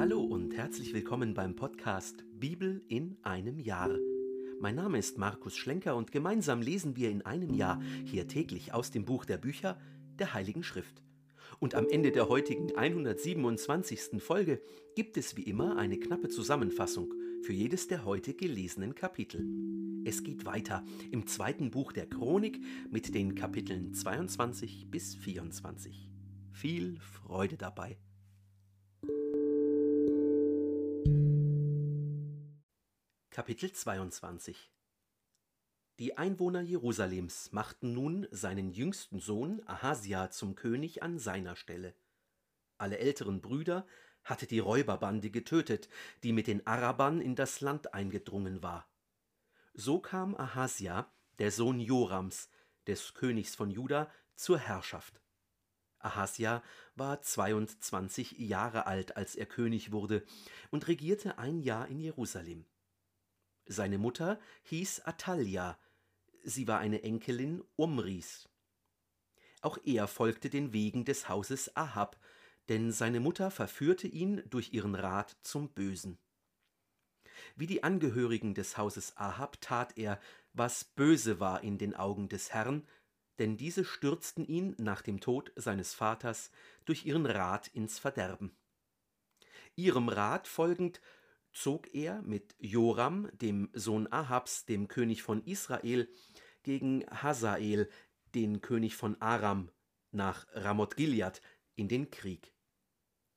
Hallo und herzlich willkommen beim Podcast Bibel in einem Jahr. Mein Name ist Markus Schlenker und gemeinsam lesen wir in einem Jahr hier täglich aus dem Buch der Bücher der Heiligen Schrift. Und am Ende der heutigen 127. Folge gibt es wie immer eine knappe Zusammenfassung für jedes der heute gelesenen Kapitel. Es geht weiter im zweiten Buch der Chronik mit den Kapiteln 22 bis 24. Viel Freude dabei. Kapitel 22 Die Einwohner Jerusalems machten nun seinen jüngsten Sohn Ahasia zum König an seiner Stelle. Alle älteren Brüder hatte die Räuberbande getötet, die mit den Arabern in das Land eingedrungen war. So kam Ahasia, der Sohn Jorams, des Königs von Juda, zur Herrschaft. Ahasia war 22 Jahre alt, als er König wurde, und regierte ein Jahr in Jerusalem. Seine Mutter hieß Atalja, sie war eine Enkelin Umris. Auch er folgte den Wegen des Hauses Ahab, denn seine Mutter verführte ihn durch ihren Rat zum Bösen. Wie die Angehörigen des Hauses Ahab tat er, was böse war in den Augen des Herrn, denn diese stürzten ihn nach dem Tod seines Vaters durch ihren Rat ins Verderben. Ihrem Rat folgend zog er mit Joram, dem Sohn Ahabs, dem König von Israel, gegen Hazael, den König von Aram, nach Ramoth Gilead in den Krieg.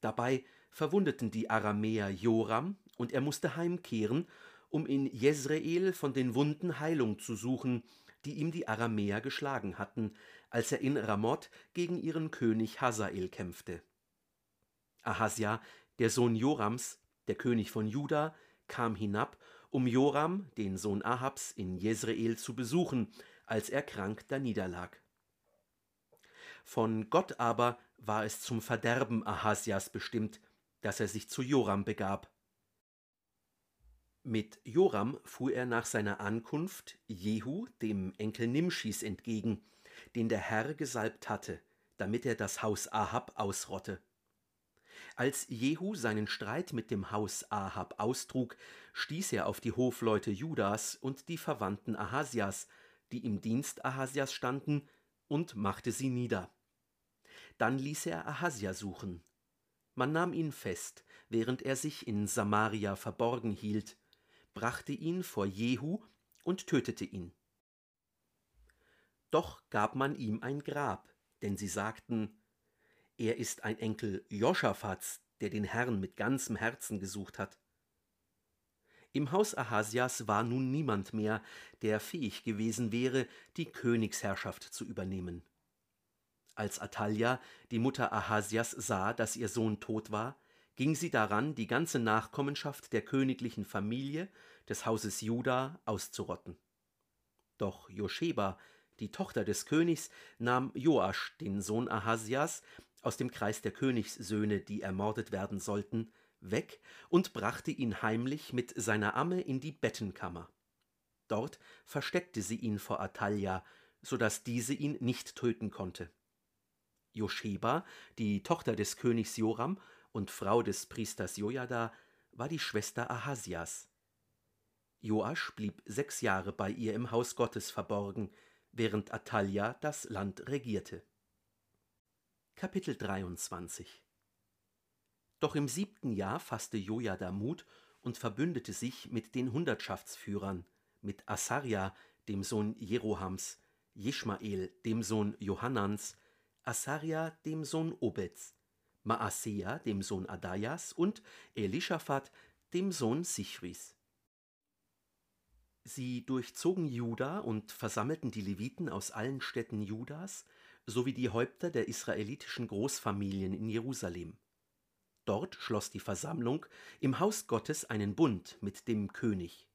Dabei verwundeten die Aramäer Joram, und er musste heimkehren, um in Jezreel von den Wunden Heilung zu suchen, die ihm die Aramäer geschlagen hatten, als er in Ramoth gegen ihren König Hazael kämpfte. Ahasja, der Sohn Jorams, der König von Juda, kam hinab, um Joram, den Sohn Ahabs, in Jezreel zu besuchen, als er krank daniederlag. Von Gott aber war es zum Verderben Ahasjas bestimmt, dass er sich zu Joram begab. Mit Joram fuhr er nach seiner Ankunft Jehu, dem Enkel Nimschis, entgegen, den der Herr gesalbt hatte, damit er das Haus Ahab ausrotte. Als Jehu seinen Streit mit dem Haus Ahab austrug, stieß er auf die Hofleute Judas und die Verwandten Ahasias, die im Dienst Ahasias standen, und machte sie nieder. Dann ließ er Ahasia suchen. Man nahm ihn fest, während er sich in Samaria verborgen hielt, brachte ihn vor Jehu und tötete ihn. Doch gab man ihm ein Grab, denn sie sagten, er ist ein Enkel Joschafats, der den Herrn mit ganzem Herzen gesucht hat. Im Haus Ahasias war nun niemand mehr, der fähig gewesen wäre, die Königsherrschaft zu übernehmen. Als Atalja, die Mutter Ahasias, sah, dass ihr Sohn tot war, ging sie daran, die ganze Nachkommenschaft der königlichen Familie des Hauses Juda auszurotten. Doch Joscheba, die Tochter des Königs, nahm Joasch, den Sohn Ahasias, aus dem Kreis der Königssöhne, die ermordet werden sollten, weg und brachte ihn heimlich mit seiner Amme in die Bettenkammer. Dort versteckte sie ihn vor Atalja, so dass diese ihn nicht töten konnte. Joscheba, die Tochter des Königs Joram und Frau des Priesters Jojada, war die Schwester Ahasias. Joasch blieb sechs Jahre bei ihr im Haus Gottes verborgen, während Atalja das Land regierte. Kapitel 23 Doch im siebten Jahr fasste Jojada Mut und verbündete sich mit den Hundertschaftsführern, mit Asaria, dem Sohn Jerohams, Jeschmael, dem Sohn Johannans, Asaria, dem Sohn Obeds, Maasea, dem Sohn Adajas und Elischaphat, dem Sohn Sichris. Sie durchzogen Juda und versammelten die Leviten aus allen Städten Judas sowie die Häupter der israelitischen Großfamilien in Jerusalem. Dort schloss die Versammlung im Haus Gottes einen Bund mit dem König.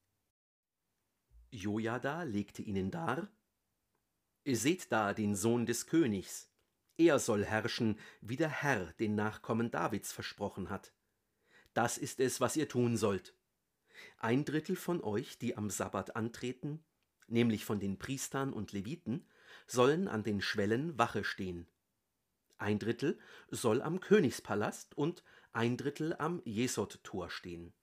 Jojada legte ihnen dar: seht da den Sohn des Königs. Er soll herrschen, wie der Herr den Nachkommen Davids versprochen hat. Das ist es, was ihr tun sollt. Ein Drittel von euch, die am Sabbat antreten, nämlich von den Priestern und Leviten, sollen an den Schwellen Wache stehen. ein Drittel soll am Königspalast und ein Drittel am Jesod-Tor stehen.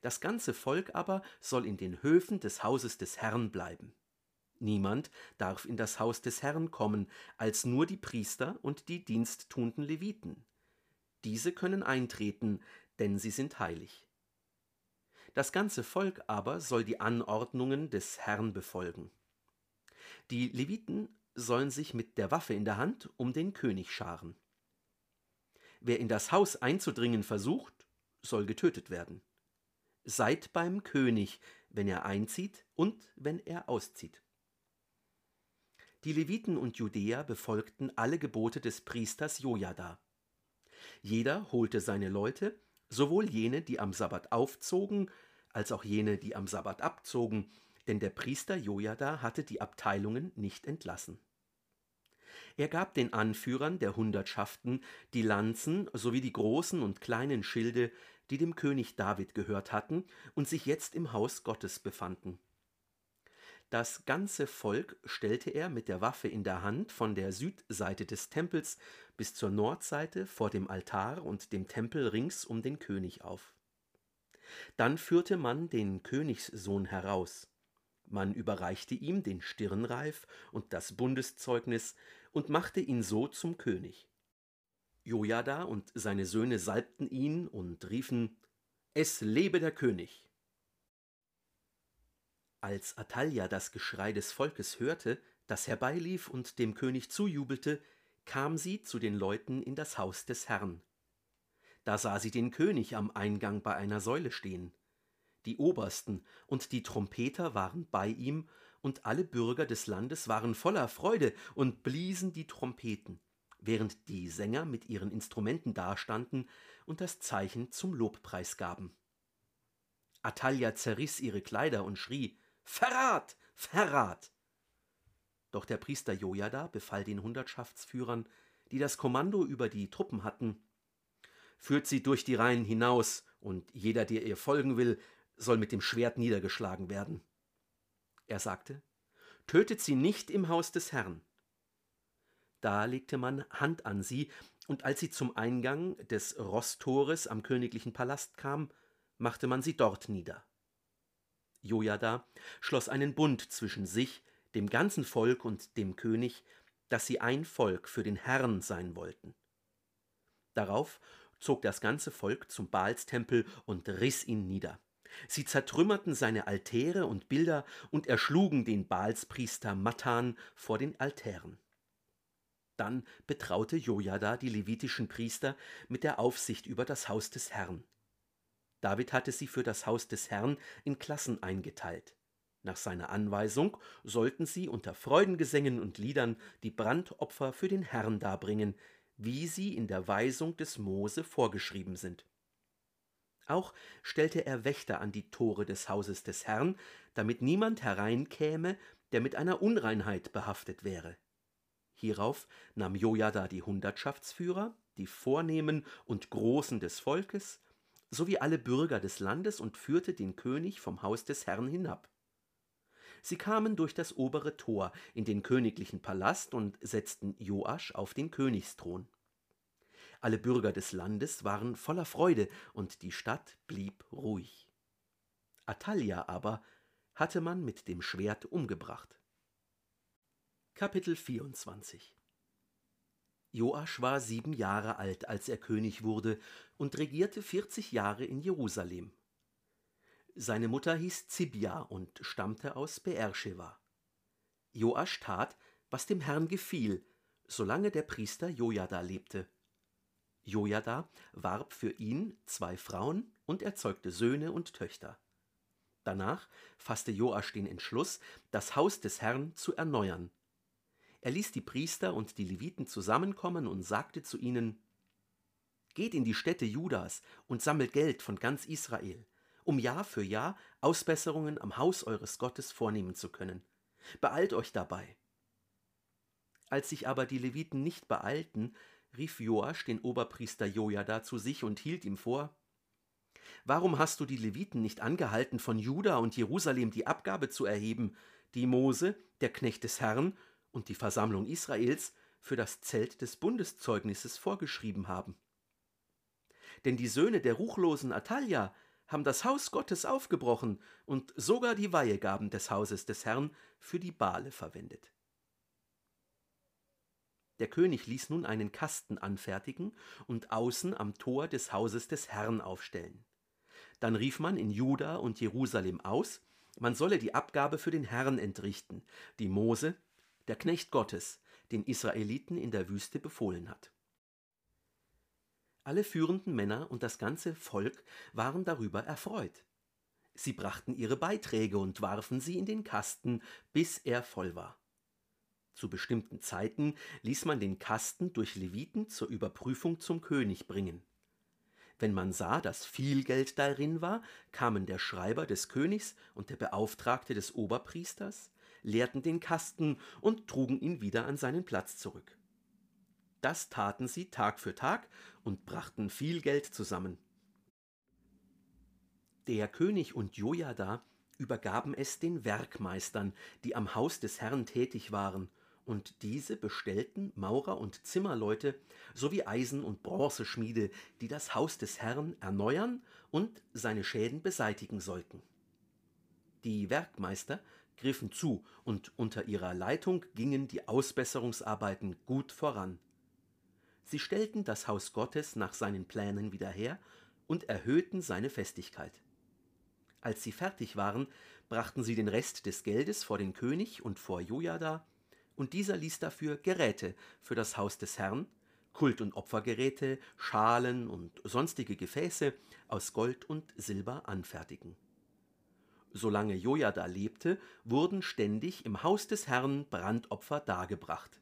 Das ganze Volk aber soll in den Höfen des Hauses des Herrn bleiben. Niemand darf in das Haus des Herrn kommen, als nur die Priester und die diensttuenden Leviten. Diese können eintreten, denn sie sind heilig. Das ganze Volk aber soll die Anordnungen des Herrn befolgen. Die Leviten sollen sich mit der Waffe in der Hand um den König scharen. Wer in das Haus einzudringen versucht, soll getötet werden. Seid beim König, wenn er einzieht und wenn er auszieht. Die Leviten und Judäer befolgten alle Gebote des Priesters Jojada. Jeder holte seine Leute, sowohl jene, die am Sabbat aufzogen, als auch jene, die am Sabbat abzogen, denn der Priester Jojada hatte die Abteilungen nicht entlassen. Er gab den Anführern der Hundertschaften die Lanzen sowie die großen und kleinen Schilde, die dem König David gehört hatten und sich jetzt im Haus Gottes befanden. Das ganze Volk stellte er mit der Waffe in der Hand von der Südseite des Tempels bis zur Nordseite vor dem Altar und dem Tempel rings um den König auf. Dann führte man den Königssohn heraus. Man überreichte ihm den Stirnreif und das Bundeszeugnis und machte ihn so zum König. Jojada und seine Söhne salbten ihn und riefen: Es lebe der König! Als Atalja das Geschrei des Volkes hörte, das herbeilief und dem König zujubelte, kam sie zu den Leuten in das Haus des Herrn. Da sah sie den König am Eingang bei einer Säule stehen. Die Obersten und die Trompeter waren bei ihm, und alle Bürger des Landes waren voller Freude und bliesen die Trompeten, während die Sänger mit ihren Instrumenten dastanden und das Zeichen zum Lobpreis gaben. Atalja zerriss ihre Kleider und schrie Verrat, Verrat. Doch der Priester Jojada befahl den Hundertschaftsführern, die das Kommando über die Truppen hatten, führt sie durch die Reihen hinaus, und jeder, der ihr folgen will, soll mit dem Schwert niedergeschlagen werden. Er sagte, Tötet sie nicht im Haus des Herrn. Da legte man Hand an sie, und als sie zum Eingang des Rosstores am königlichen Palast kam, machte man sie dort nieder. Jojada schloss einen Bund zwischen sich, dem ganzen Volk und dem König, dass sie ein Volk für den Herrn sein wollten. Darauf zog das ganze Volk zum Baalstempel und riss ihn nieder. Sie zertrümmerten seine Altäre und Bilder und erschlugen den Baalspriester Matan vor den Altären. Dann betraute Jojada die levitischen Priester mit der Aufsicht über das Haus des Herrn. David hatte sie für das Haus des Herrn in Klassen eingeteilt. Nach seiner Anweisung sollten sie unter Freudengesängen und Liedern die Brandopfer für den Herrn darbringen, wie sie in der Weisung des Mose vorgeschrieben sind. Auch stellte er Wächter an die Tore des Hauses des Herrn, damit niemand hereinkäme, der mit einer Unreinheit behaftet wäre. Hierauf nahm Jojada die Hundertschaftsführer, die Vornehmen und Großen des Volkes, sowie alle Bürger des Landes und führte den König vom Haus des Herrn hinab. Sie kamen durch das obere Tor in den königlichen Palast und setzten Joasch auf den Königsthron. Alle Bürger des Landes waren voller Freude, und die Stadt blieb ruhig. Atalja aber hatte man mit dem Schwert umgebracht. Kapitel 24 Joasch war sieben Jahre alt, als er König wurde, und regierte vierzig Jahre in Jerusalem. Seine Mutter hieß Zibia und stammte aus Beersheba. Joasch tat, was dem Herrn gefiel, solange der Priester Jojada lebte. Jojada warb für ihn zwei Frauen und erzeugte Söhne und Töchter. Danach fasste Joasch den Entschluss, das Haus des Herrn zu erneuern. Er ließ die Priester und die Leviten zusammenkommen und sagte zu ihnen: Geht in die Städte Judas und sammelt Geld von ganz Israel, um Jahr für Jahr Ausbesserungen am Haus eures Gottes vornehmen zu können. Beeilt euch dabei. Als sich aber die Leviten nicht beeilten, rief Joasch den Oberpriester Jojada zu sich und hielt ihm vor: Warum hast du die Leviten nicht angehalten, von Juda und Jerusalem die Abgabe zu erheben, die Mose, der Knecht des Herrn, und die Versammlung Israels für das Zelt des Bundeszeugnisses vorgeschrieben haben. Denn die Söhne der ruchlosen Atalia haben das Haus Gottes aufgebrochen und sogar die Weihegaben des Hauses des Herrn für die Bale verwendet. Der König ließ nun einen Kasten anfertigen und außen am Tor des Hauses des Herrn aufstellen. Dann rief man in Juda und Jerusalem aus, man solle die Abgabe für den Herrn entrichten, die Mose, der Knecht Gottes, den Israeliten in der Wüste befohlen hat. Alle führenden Männer und das ganze Volk waren darüber erfreut. Sie brachten ihre Beiträge und warfen sie in den Kasten, bis er voll war. Zu bestimmten Zeiten ließ man den Kasten durch Leviten zur Überprüfung zum König bringen. Wenn man sah, dass viel Geld darin war, kamen der Schreiber des Königs und der Beauftragte des Oberpriesters, leerten den Kasten und trugen ihn wieder an seinen Platz zurück. Das taten sie Tag für Tag und brachten viel Geld zusammen. Der König und Jojada übergaben es den Werkmeistern, die am Haus des Herrn tätig waren, und diese bestellten Maurer und Zimmerleute sowie Eisen- und Bronzeschmiede, die das Haus des Herrn erneuern und seine Schäden beseitigen sollten. Die Werkmeister griffen zu, und unter ihrer Leitung gingen die Ausbesserungsarbeiten gut voran. Sie stellten das Haus Gottes nach seinen Plänen wieder her und erhöhten seine Festigkeit. Als sie fertig waren, brachten sie den Rest des Geldes vor den König und vor Jojada, und dieser ließ dafür Geräte für das Haus des Herrn, Kult- und Opfergeräte, Schalen und sonstige Gefäße aus Gold und Silber anfertigen. Solange Jojada lebte, wurden ständig im Haus des Herrn Brandopfer dargebracht.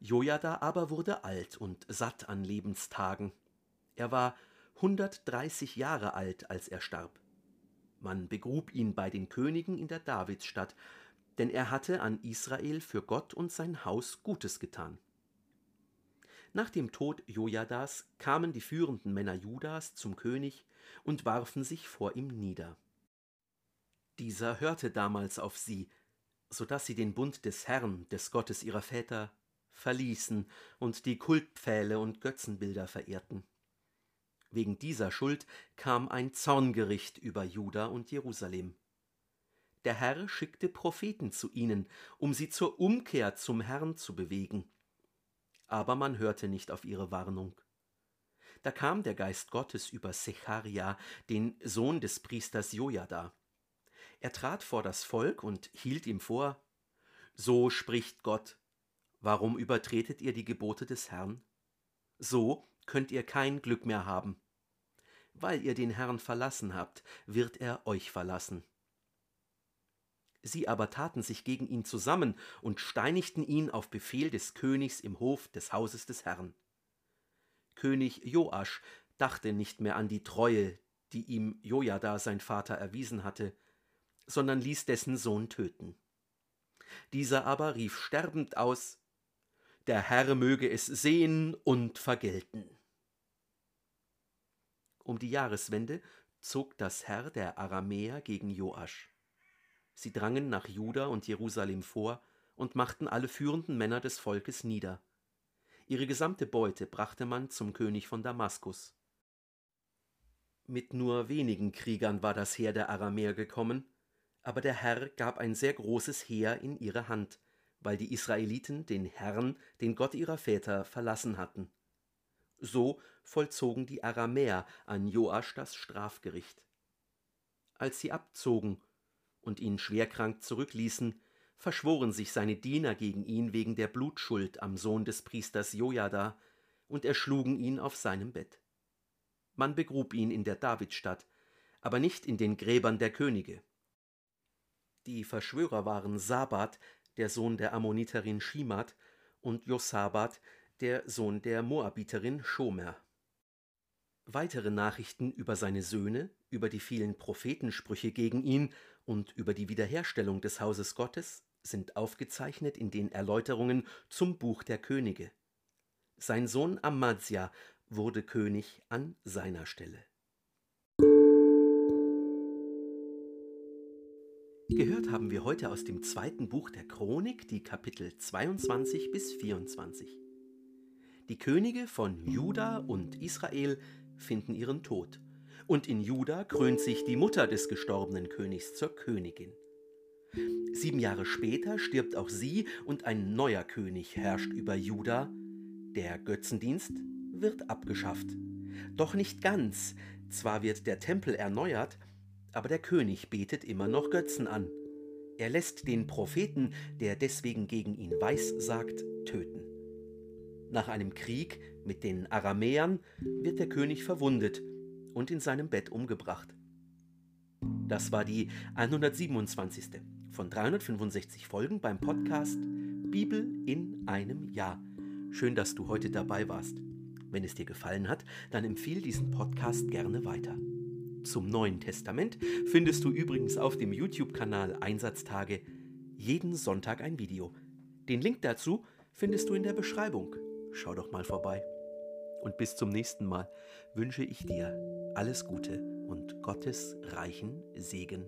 Jojada aber wurde alt und satt an Lebenstagen. Er war 130 Jahre alt, als er starb. Man begrub ihn bei den Königen in der Davidsstadt, denn er hatte an Israel für Gott und sein Haus Gutes getan. Nach dem Tod Jojadas kamen die führenden Männer Judas zum König und warfen sich vor ihm nieder. Dieser hörte damals auf sie, so dass sie den Bund des Herrn, des Gottes ihrer Väter, verließen und die Kultpfähle und Götzenbilder verehrten. Wegen dieser Schuld kam ein Zorngericht über Juda und Jerusalem. Der Herr schickte Propheten zu ihnen, um sie zur Umkehr zum Herrn zu bewegen. Aber man hörte nicht auf ihre Warnung. Da kam der Geist Gottes über Secharia, den Sohn des Priesters Jojada. Er trat vor das Volk und hielt ihm vor: So spricht Gott, Warum übertretet ihr die Gebote des Herrn? So könnt ihr kein Glück mehr haben. Weil ihr den Herrn verlassen habt, wird er euch verlassen. Sie aber taten sich gegen ihn zusammen und steinigten ihn auf Befehl des Königs im Hof des Hauses des Herrn. König Joasch dachte nicht mehr an die Treue, die ihm Jojada sein Vater erwiesen hatte, sondern ließ dessen Sohn töten. Dieser aber rief sterbend aus der Herr möge es sehen und vergelten. Um die Jahreswende zog das Herr der Aramäer gegen Joasch. Sie drangen nach Juda und Jerusalem vor und machten alle führenden Männer des Volkes nieder. Ihre gesamte Beute brachte man zum König von Damaskus. Mit nur wenigen Kriegern war das Heer der Aramäer gekommen, aber der Herr gab ein sehr großes Heer in ihre Hand, weil die Israeliten den Herrn, den Gott ihrer Väter, verlassen hatten. So vollzogen die Aramäer an Joasch das Strafgericht. Als sie abzogen und ihn schwerkrank zurückließen, verschworen sich seine Diener gegen ihn wegen der Blutschuld am Sohn des Priesters Jojada und erschlugen ihn auf seinem Bett. Man begrub ihn in der Davidstadt, aber nicht in den Gräbern der Könige. Die Verschwörer waren Sabat, der Sohn der Ammoniterin Schimat, und Josabat, der Sohn der Moabiterin Schomer. Weitere Nachrichten über seine Söhne, über die vielen Prophetensprüche gegen ihn und über die Wiederherstellung des Hauses Gottes sind aufgezeichnet in den Erläuterungen zum Buch der Könige. Sein Sohn Amazia wurde König an seiner Stelle. Gehört haben wir heute aus dem zweiten Buch der Chronik die Kapitel 22 bis 24. Die Könige von Juda und Israel finden ihren Tod, und in Juda krönt sich die Mutter des gestorbenen Königs zur Königin. Sieben Jahre später stirbt auch sie und ein neuer König herrscht über Juda. Der Götzendienst wird abgeschafft. Doch nicht ganz. Zwar wird der Tempel erneuert, aber der König betet immer noch Götzen an. Er lässt den Propheten, der deswegen gegen ihn weissagt, töten. Nach einem Krieg mit den Aramäern wird der König verwundet und in seinem Bett umgebracht. Das war die 127. von 365 Folgen beim Podcast Bibel in einem Jahr. Schön, dass du heute dabei warst. Wenn es dir gefallen hat, dann empfehle diesen Podcast gerne weiter. Zum Neuen Testament findest du übrigens auf dem YouTube-Kanal Einsatztage jeden Sonntag ein Video. Den Link dazu findest du in der Beschreibung. Schau doch mal vorbei. Und bis zum nächsten Mal wünsche ich dir alles Gute und Gottes reichen Segen.